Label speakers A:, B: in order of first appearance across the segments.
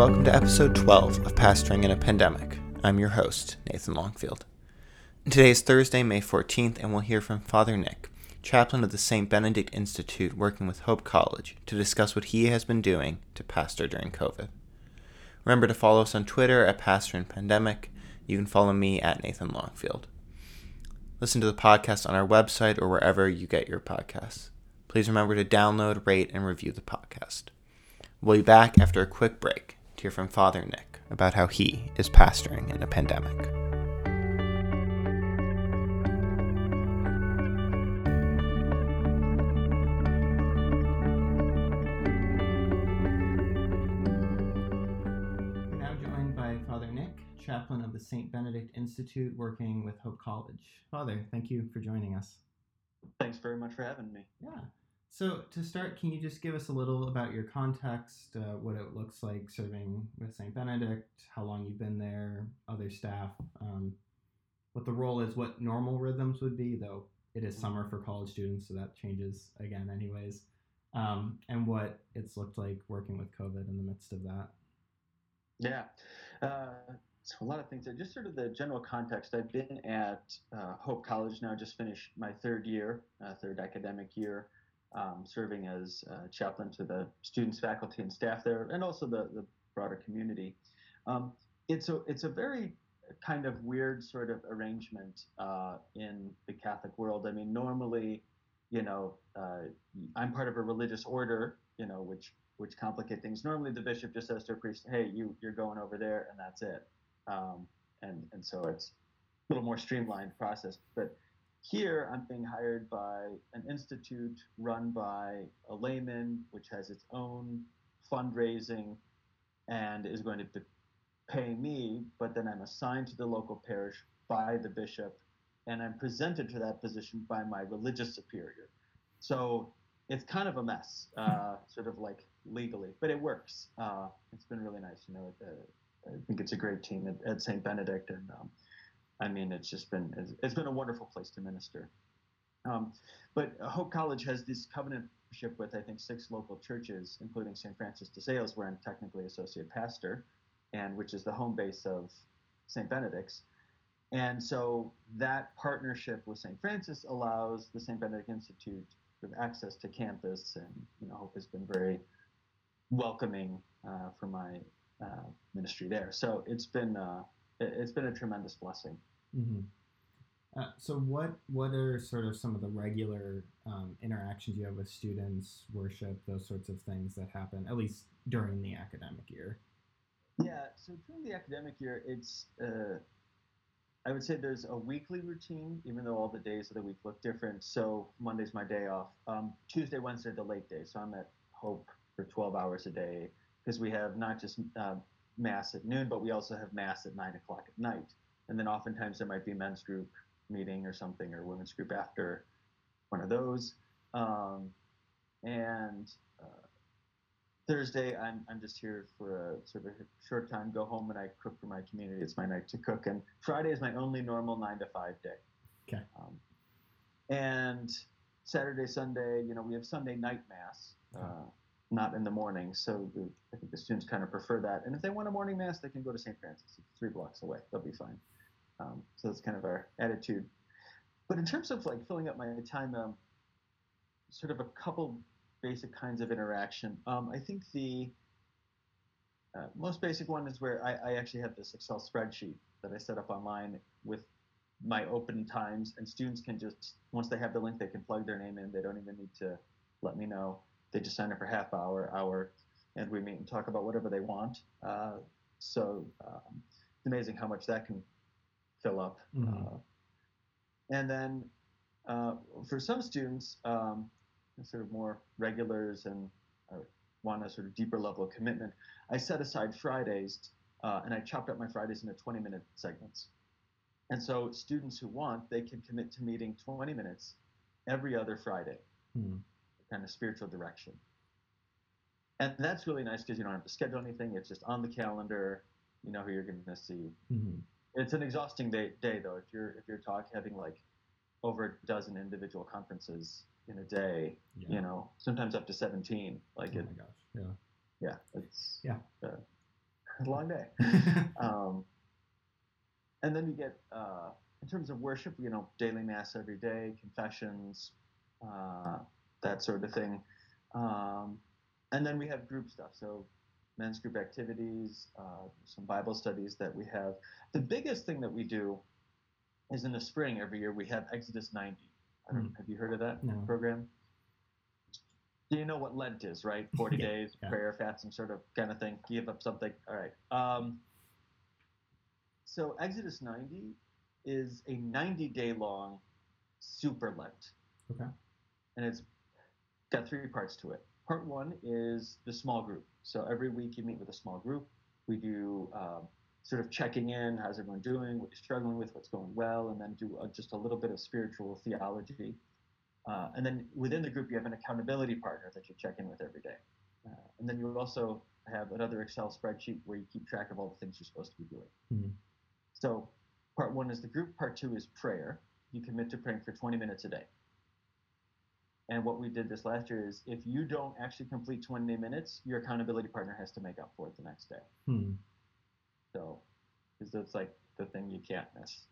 A: welcome to episode 12 of Pastoring in a Pandemic. I'm your host, Nathan Longfield. Today is Thursday, May 14th, and we'll hear from Father Nick, chaplain of the St. Benedict Institute working with Hope College, to discuss what he has been doing to pastor during COVID. Remember to follow us on Twitter at Pastor in Pandemic. You can follow me at Nathan Longfield. Listen to the podcast on our website or wherever you get your podcasts. Please remember to download, rate, and review the podcast. We'll be back after a quick break to hear from Father Nick about how he is pastoring in a pandemic. We're now joined by Father Nick, chaplain of the St. Benedict Institute working with Hope College. Father, thank you for joining us.
B: Thanks very much for having me.
A: Yeah. So, to start, can you just give us a little about your context, uh, what it looks like serving with St. Benedict, how long you've been there, other staff, um, what the role is, what normal rhythms would be, though it is summer for college students, so that changes again, anyways, um, and what it's looked like working with COVID in the midst of that?
B: Yeah. Uh, so a lot of things. Just sort of the general context. I've been at uh, Hope College now, just finished my third year, uh, third academic year, um, serving as chaplain to the students, faculty, and staff there, and also the, the broader community. Um, it's a it's a very kind of weird sort of arrangement uh, in the Catholic world. I mean, normally, you know, uh, I'm part of a religious order, you know, which which complicate things. Normally, the bishop just says to a priest, "Hey, you you're going over there," and that's it. Um, and and so it's a little more streamlined process. But here, I'm being hired by an institute run by a layman, which has its own fundraising, and is going to pay me. But then I'm assigned to the local parish by the bishop, and I'm presented to that position by my religious superior. So it's kind of a mess, uh, sort of like legally, but it works. Uh, it's been really nice, you know. Uh, I think it's a great team at, at St. Benedict, and um, I mean, it's just been it's, been a wonderful place to minister. Um, but Hope College has this covenantship with I think six local churches, including St. Francis de Sales, where I'm technically associate pastor, and which is the home base of St. Benedict's. And so that partnership with St. Francis allows the St. Benedict Institute with access to campus, and you know, Hope has been very welcoming uh, for my uh, ministry there. So it's been uh, it's been a tremendous blessing.
A: Mm-hmm. Uh, so what what are sort of some of the regular um, interactions you have with students, worship, those sorts of things that happen at least during the academic year?
B: Yeah, so during the academic year, it's uh, I would say there's a weekly routine, even though all the days of the week look different. So Monday's my day off. Um, Tuesday, Wednesday, the late day. So I'm at Hope for 12 hours a day because we have not just uh, mass at noon, but we also have mass at nine o'clock at night. And then oftentimes there might be men's group meeting or something, or women's group after one of those. Um, and uh, Thursday, I'm, I'm just here for a sort of a short time, go home and I cook for my community. It's my night to cook. And Friday is my only normal nine to five day.
A: Okay.
B: Um, and Saturday, Sunday, you know, we have Sunday night mass. Uh, not in the morning. So the, I think the students kind of prefer that. And if they want a morning mass, they can go to St. Francis. It's three blocks away. They'll be fine. Um, so that's kind of our attitude. But in terms of like filling up my time, um, sort of a couple basic kinds of interaction. Um, I think the uh, most basic one is where I, I actually have this Excel spreadsheet that I set up online with my open times, and students can just once they have the link, they can plug their name in. They don't even need to let me know they just sign up for half hour, hour, and we meet and talk about whatever they want. Uh, so um, it's amazing how much that can fill up.
A: Mm-hmm.
B: Uh, and then uh, for some students, um, sort of more regulars and uh, want a sort of deeper level of commitment, I set aside Fridays uh, and I chopped up my Fridays into 20 minute segments. And so students who want, they can commit to meeting 20 minutes every other Friday.
A: Mm-hmm
B: kind of spiritual direction. And that's really nice because you don't have to schedule anything. It's just on the calendar. You know who you're going to see.
A: Mm-hmm.
B: It's an exhausting day, day though. If you're if you're talking having like over a dozen individual conferences in a day, yeah. you know, sometimes up to 17. Like
A: oh
B: it.
A: my gosh. Yeah.
B: Yeah. It's
A: yeah.
B: Uh, long day. um, and then we get, uh, in terms of worship, you know, daily mass every day, confessions, uh, that sort of thing. Um, and then we have group stuff. So men's group activities, uh, some Bible studies that we have. The biggest thing that we do is in the spring every year we have Exodus 90. I don't, mm. Have you heard of that
A: no.
B: program? Do you know what Lent is, right? 40 yeah, days, yeah. prayer, fasting, sort of kind of thing. Give up something. All right. Um, so Exodus 90 is a 90 day long super Lent.
A: Okay.
B: And it's got three parts to it. Part one is the small group. So every week you meet with a small group. We do um, sort of checking in, how's everyone doing, what you're struggling with, what's going well, and then do a, just a little bit of spiritual theology. Uh, and then within the group, you have an accountability partner that you check in with every day. Uh, and then you also have another Excel spreadsheet where you keep track of all the things you're supposed to be doing.
A: Mm-hmm.
B: So part one is the group, part two is prayer. You commit to praying for 20 minutes a day. And what we did this last year is if you don't actually complete 20 minutes, your accountability partner has to make up for it the next day.
A: Hmm.
B: So, because that's like the thing you can't miss.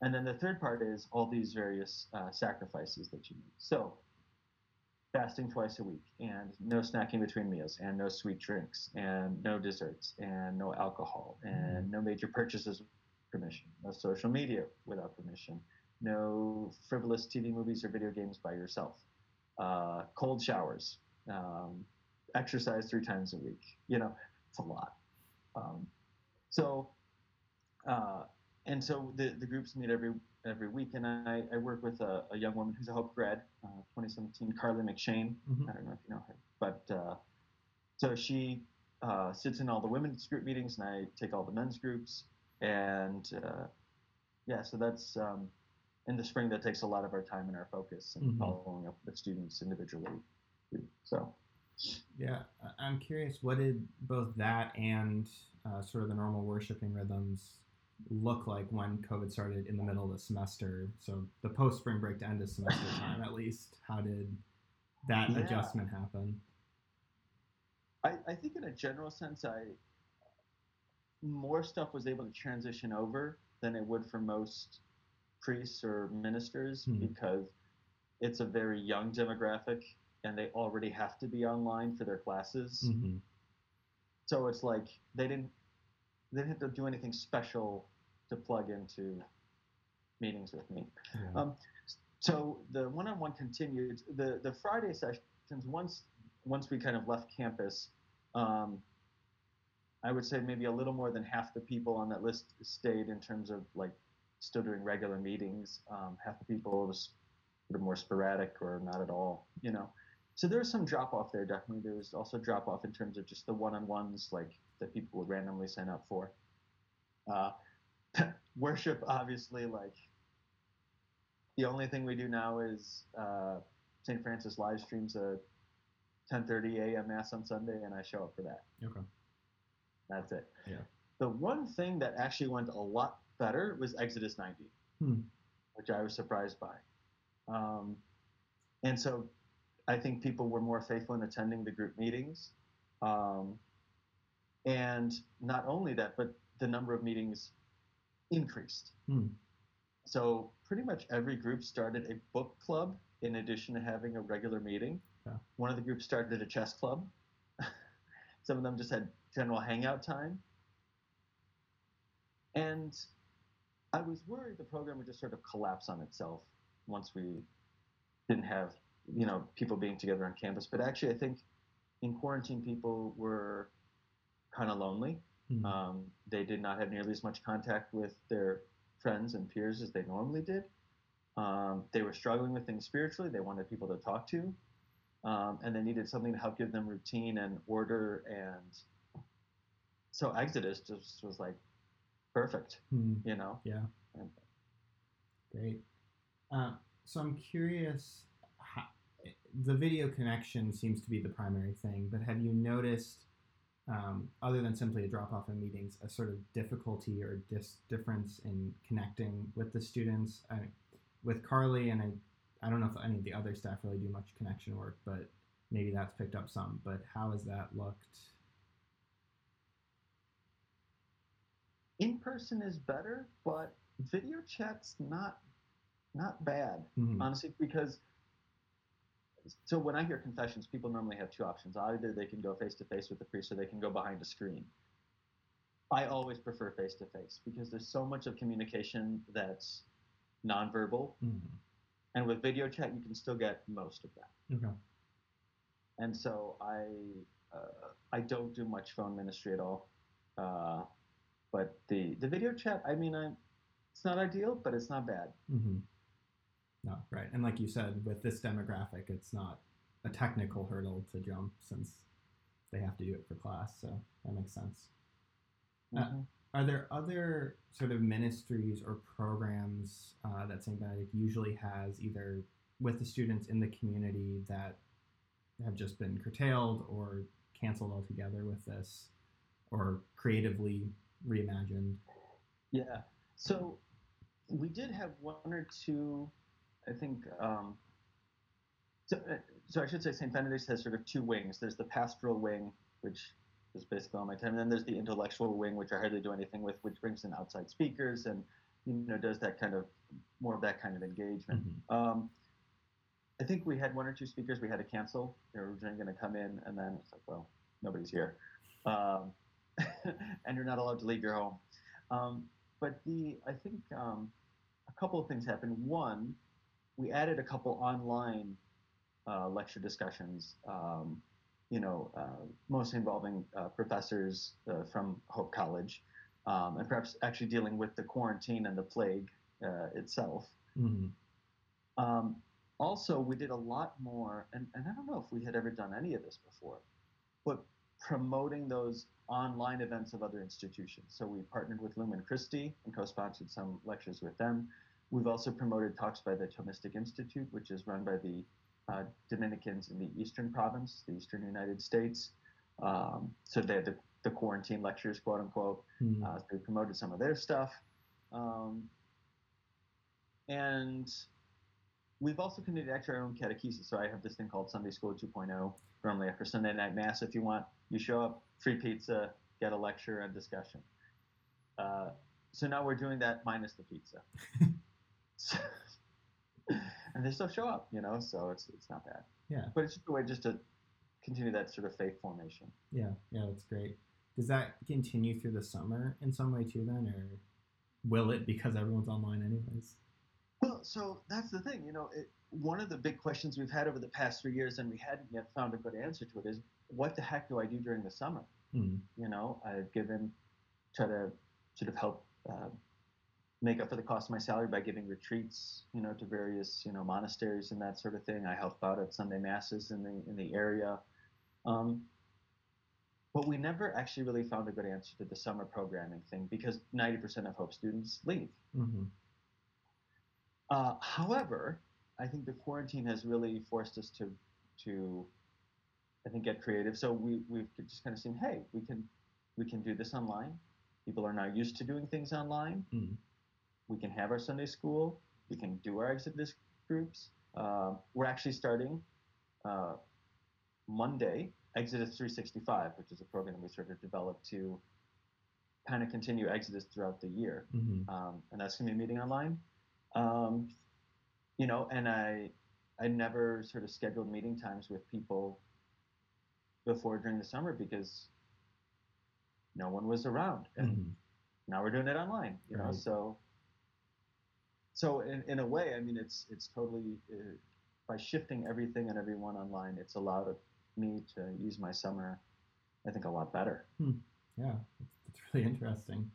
B: And then the third part is all these various uh, sacrifices that you need. So, fasting twice a week, and no snacking between meals, and no sweet drinks, and no desserts, and no alcohol, and no major purchases permission, no social media without permission, no frivolous TV movies or video games by yourself, uh, cold showers, um, exercise three times a week. You know, it's a lot. Um, so, uh, and so the, the groups meet every every week, and I, I work with a, a young woman who's a Hope grad, uh, 2017, Carly McShane. Mm-hmm. I don't know if you know her, but uh, so she uh, sits in all the women's group meetings, and I take all the men's groups, and uh, yeah, so that's um, in the spring. That takes a lot of our time and our focus, and mm-hmm. following up with students individually. So.
A: Yeah, I'm curious. What did both that and uh, sort of the normal worshiping rhythms look like when COVID started in the middle of the semester? So the post spring break to end of semester time, at least. How did that yeah. adjustment happen?
B: I, I think, in a general sense, I more stuff was able to transition over than it would for most priests or ministers hmm. because it's a very young demographic and they already have to be online for their classes.
A: Mm-hmm.
B: So it's like they didn't they didn't have to do anything special to plug into meetings with me.
A: Yeah. Um,
B: so the one-on-one continued. The the Friday sessions once once we kind of left campus, um, I would say maybe a little more than half the people on that list stayed in terms of like still doing regular meetings. Um, half the people was sort of more sporadic or not at all, you know. So there's some drop off there, definitely. There's also drop off in terms of just the one on ones like that people would randomly sign up for. Uh, worship, obviously, like the only thing we do now is uh, St. Francis live streams a 10:30 a.m. mass on Sunday, and I show up for that.
A: Okay.
B: That's it.
A: Yeah.
B: The one thing that actually went a lot better was Exodus 90,
A: hmm.
B: which I was surprised by. Um, and so I think people were more faithful in attending the group meetings. Um, and not only that, but the number of meetings increased.
A: Hmm.
B: So pretty much every group started a book club in addition to having a regular meeting.
A: Yeah.
B: One of the groups started a chess club. Some of them just had general hangout time. And I was worried the program would just sort of collapse on itself once we didn't have, you know, people being together on campus. But actually, I think in quarantine, people were kind of lonely.
A: Mm-hmm.
B: Um, they did not have nearly as much contact with their friends and peers as they normally did. Um, they were struggling with things spiritually. They wanted people to talk to, um, and they needed something to help give them routine and order. And so Exodus just was like perfect,
A: mm-hmm.
B: you know.
A: Yeah.
B: And,
A: Great. Uh, so I'm curious. How, the video connection seems to be the primary thing, but have you noticed? um, other than simply a drop off in meetings, a sort of difficulty or dis- difference in connecting with the students. I, with Carly, and I, I don't know if any of the other staff really do much connection work, but maybe that's picked up some. But how has that looked?
B: In person is better, but video chat's not not bad,
A: Mhm.
B: honestly, because so when I hear confessions, people normally have two options. Either they can go face to face with the priest or they can go behind a screen. I always prefer face to face because there's so much of communication that's nonverbal,
A: Mhm.
B: and with video chat you can still get most of that.
A: Okay.
B: And so I uh, I don't do much phone ministry at all. Uh, but the the video chat, I mean, I, it's not ideal, but it's not bad.
A: hmm No, right. And like you said, with this demographic, it's not a technical hurdle to jump since they have to do it for class. So that makes sense. Uh,
B: Mhm.
A: Are there other sort of ministries or programs uh, that St. Benedict usually has, either with the students in the community that have just been curtailed or canceled altogether with this, or creatively reimagined?
B: Yeah. So we did have one or two, I think. Um, so, uh, so I should say St. Benedict's has sort of two wings. There's the pastoral wing, which is basically all my time, and then there's the intellectual wing, which I hardly do anything with, which brings in outside speakers and you know does that kind of more of that kind of engagement.
A: Mhm.
B: Um, I think we had one or two speakers we had to cancel. They were originally going to come in, and then it's like, well, nobody's here, um, and you're not allowed to leave your home. Um, but the I think um, a couple of things happened. One, we added a couple online uh, lecture discussions. Um, you know, uh, mostly involving uh, professors uh, from Hope College, um, and perhaps actually dealing with the quarantine and the plague uh, itself.
A: Mhm.
B: Um, also, we did a lot more, and, and I don't know if we had ever done any of this before, but promoting those online events of other institutions. So we partnered with Lumen Christi and co-sponsored some lectures with them. We've also promoted talks by the Thomistic Institute, which is run by the uh, Dominicans in the Eastern Province, the Eastern United States. Um, so they had the, the quarantine lectures, quote unquote.
A: Mhm.
B: Uh, so we promoted some of their stuff. Um, and we've also to actually our own catechesis. So I have this thing called Sunday School 2.0, normally after Sunday night mass. If you want, you show up, free pizza, get a lecture and discussion. Uh, so now we're doing that minus the pizza. So- and they still show up, you know, so it's it's not bad.
A: Yeah.
B: But it's just a way just to continue that sort of faith formation.
A: Yeah, yeah, that's great. Does that continue through the summer in some way too, then, or will it because everyone's online anyways?
B: Well, so that's the thing. You know, it, one of the big questions we've had over the past three years, and we hadn't yet found a good answer to it, is what the heck do I do during the summer?
A: Hmm.
B: You know, I've given, try to sort of help uh, make up for the cost of my salary by giving retreats, you know, to various, you know, monasteries and that sort of thing. I help out at Sunday masses in the in the area. Um, but we never actually really found a good answer to the summer programming thing because 90% of Hope students leave.
A: hmm
B: Uh, however, I think the quarantine has really forced us to, to, I think, get creative. So we we've just kind of seen, hey, we can, we can do this online. People are now used to doing things online.
A: Mm.
B: We can have our Sunday school. We can do our Exodus groups. Uh, we're actually starting uh, Monday Exodus 365, which is a program we sort of developed to kind of continue Exodus throughout the year
A: hmm
B: um, and that's gonna be a meeting online. Um, you know, and I I never sort of scheduled meeting times with people before during the summer because no one was around, and
A: hmm
B: now we're doing it online. You know, so so in, in a way, I mean, it's it's totally uh, by shifting everything and everyone online, it's allowed me to use my summer, I think, a lot better.
A: Yeah, it's really interesting.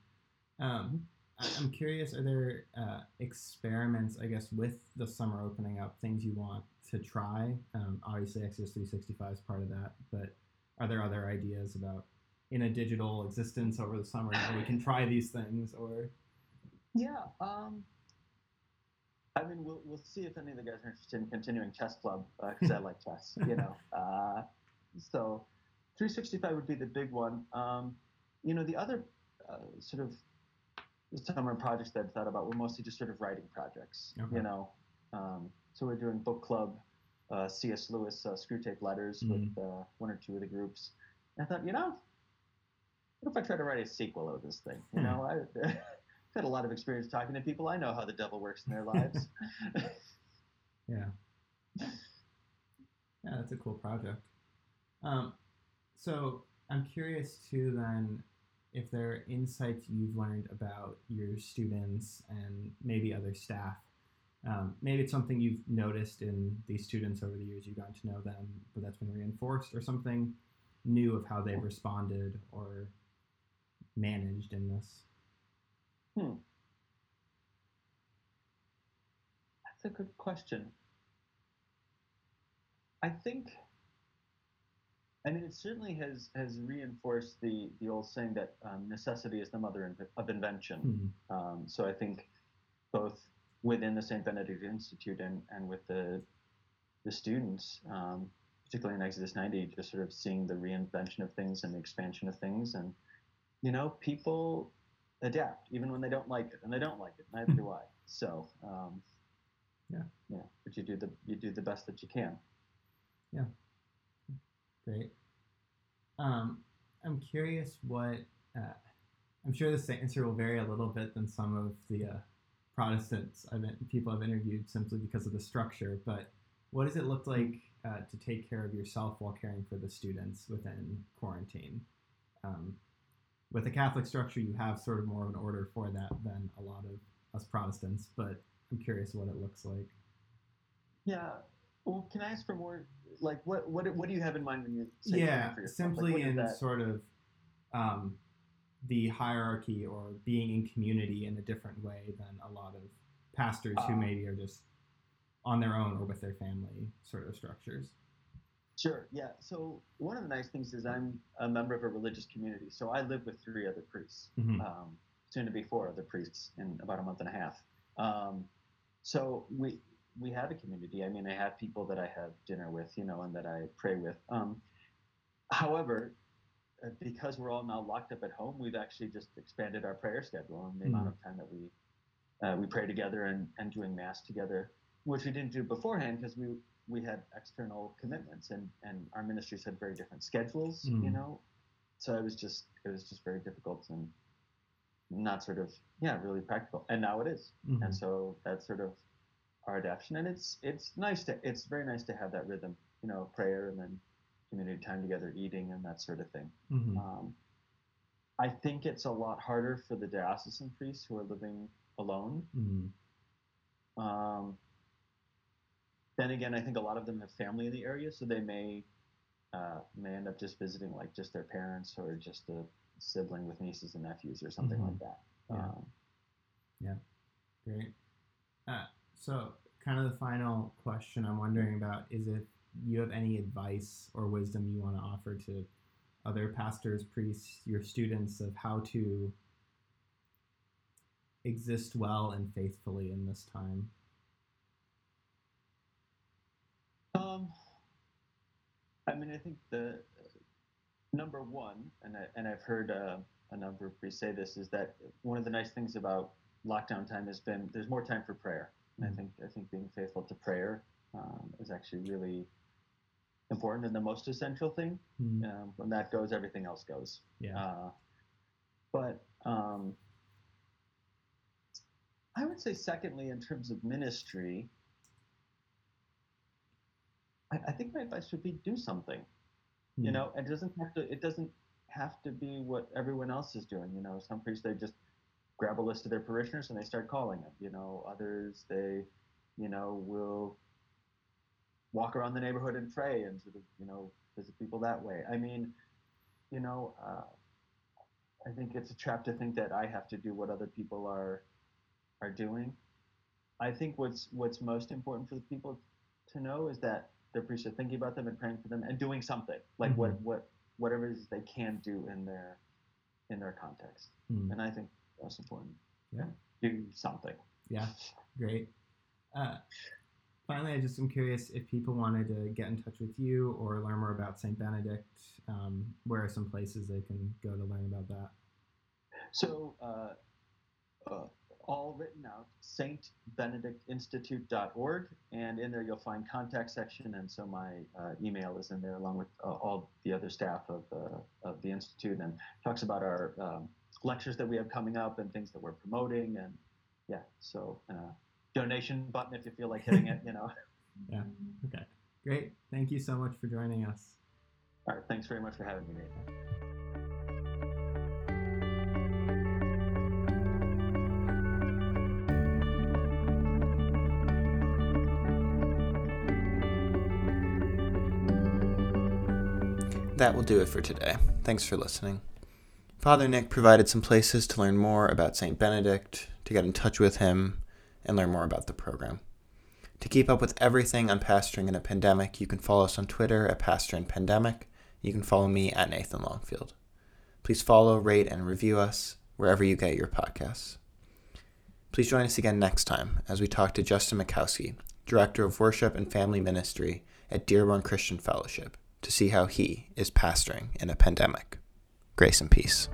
A: Um, I- I'm curious, are there uh, experiments, I guess, with the summer opening up, things you want to try? Um, obviously, Exodus 365 is part of that, but are there other ideas about in a digital existence over the summer where we can try these things? Or
B: Yeah. Um, I mean, we'll, we'll see if any of the guys are interested in continuing chess club because I like chess, you know. Uh, so 365 would be the big one. Um, you know, the other uh, sort of summer projects that I've thought about were mostly just sort of writing projects,
A: Okay.
B: you know. Um, so we're doing book club, uh, C.S. Lewis uh, Screwtape Letters with uh, one or two of the groups. And I thought, you know, what if I try to write a sequel of this thing? You know, I, I've had a lot of experience talking to people. I know how the devil works in their lives.
A: yeah. Yeah, that's a cool project. Um, so I'm curious too, then, if there are insights you've learned about your students and maybe other staff. Um, maybe it's something you've noticed in these students over the years you've gotten to know them, but that's been reinforced, or something new of how they've responded or managed in this.
B: Hmm. That's a good question. I think I mean, it certainly has has reinforced the the old saying that um, necessity is the mother of invention.
A: Mhm.
B: Um, so I think both within the St. Benedict Institute and and with the the students, um, particularly in Exodus 90, just sort of seeing the reinvention of things and the expansion of things, and you know, people adapt even when they don't like it, and they don't like it. Neither do I. So um,
A: Yeah.
B: yeah, but you do the you do the best that you can.
A: Yeah, great. Um, I'm curious what. Uh, I'm sure this answer will vary a little bit than some of the uh, Protestants I've people I've interviewed simply because of the structure. But what does it look like uh, to take care of yourself while caring for the students within quarantine? Um, with the Catholic structure, you have sort of more of an order for that than a lot of us Protestants. But I'm curious what it looks like.
B: Yeah. Well, can I ask for more? Like, what what what do you have in mind when you say
A: yeah
B: for yourself? Like,
A: simply
B: is
A: in sort of um, the hierarchy or being in community in a different way than a lot of pastors who
B: Ah.
A: maybe are just on their own or with their family sort of structures
B: Sure. Yeah. So one of the nice things is I'm a member of a religious community, so I live with three other priests,
A: Mhm.
B: um, soon to be four other priests in about a month and a half. Um, so we we have a community. I mean, I have people that I have dinner with, you know, and that I pray with. Um, however, uh, because we're all now locked up at home, we've actually just expanded our prayer schedule and the amount of time that we uh, we pray together and, and doing mass together, which we didn't do beforehand because we we had external commitments and and our ministries had very different schedules, you
A: Mm.
B: know. So it was just it was just very difficult and not sort of yeah really practical. And now it is,
A: Mhm.
B: and so that's sort of our adaptation. And it's it's nice to it's very nice to have that rhythm, you know, prayer and then community time together, eating and that sort of thing.
A: Mhm.
B: Um, I think it's a lot harder for the diocesan priests who are living alone.
A: Mhm.
B: Um, then again, I think a lot of them have family in the area, so they may uh, may end up just visiting like just their parents or just a sibling with nieces and nephews or something
A: Mhm.
B: like that.
A: Yeah.
B: Um,
A: Great. Uh, so, kind of the final question I'm wondering about is if you have any advice or wisdom you want to offer to other pastors, priests, your students of how to exist well and faithfully in this time.
B: Um, I mean, I think the number one, and I, and I've heard uh, a number of priests say this, is that one of the nice things about lockdown time has been there's more time for prayer. And I
A: Mhm.
B: think I think being faithful to prayer um, is actually really important and the most essential thing.
A: Mhm.
B: Um, when that goes, everything else goes.
A: Yeah.
B: Uh, but um, I would say, secondly, in terms of ministry, I, I think my advice would be do something. You
A: Mhm.
B: know, it doesn't have to. It doesn't have to be what everyone else is doing. You know, some priests they just grab a list of their parishioners and they start calling them. You know, others they, you know, will walk around the neighborhood and pray and sort of, you know, visit people that way. I mean, you know, uh, I think it's a trap to think that I have to do what other people are are doing. I think what's what's most important for the people to know is that their priests are thinking about them and praying for them and doing something like what what whatever it is they can do in their in their context.
A: Mhm.
B: And I think that's important.
A: Yeah.
B: Do something.
A: Yeah, great. Uh, finally, I just am curious if people wanted to get in touch with you or learn more about St. Benedict, um, where are some places they can go to learn about that?
B: So uh, uh, all written out, stbenedictinstitute.org, and in there you'll find contact section, and so my uh, email is in there along with uh, all the other staff of, uh, of the institute, and talks about our um, lectures that we have coming up and things that we're promoting, and yeah, so uh, donation button if you feel like hitting it, you know.
C: yeah. Okay. Great. Thank you so much for joining us.
B: All right. Thanks very much for having me, Nathan.
A: That will do it for today. Thanks for listening. Father Nick provided some places to learn more about St. Benedict, to get in touch with him, and learn more about the program. To keep up with everything on pastoring in a pandemic, you can follow us on Twitter at Pastor in Pandemic. You can follow me at Nathan Longfield. Please follow, rate, and review us wherever you get your podcasts. Please join us again next time as we talk to Justin Mikowski, Director of Worship and Family Ministry at Dearborn Christian Fellowship to see how he is pastoring in a pandemic. Grace and peace.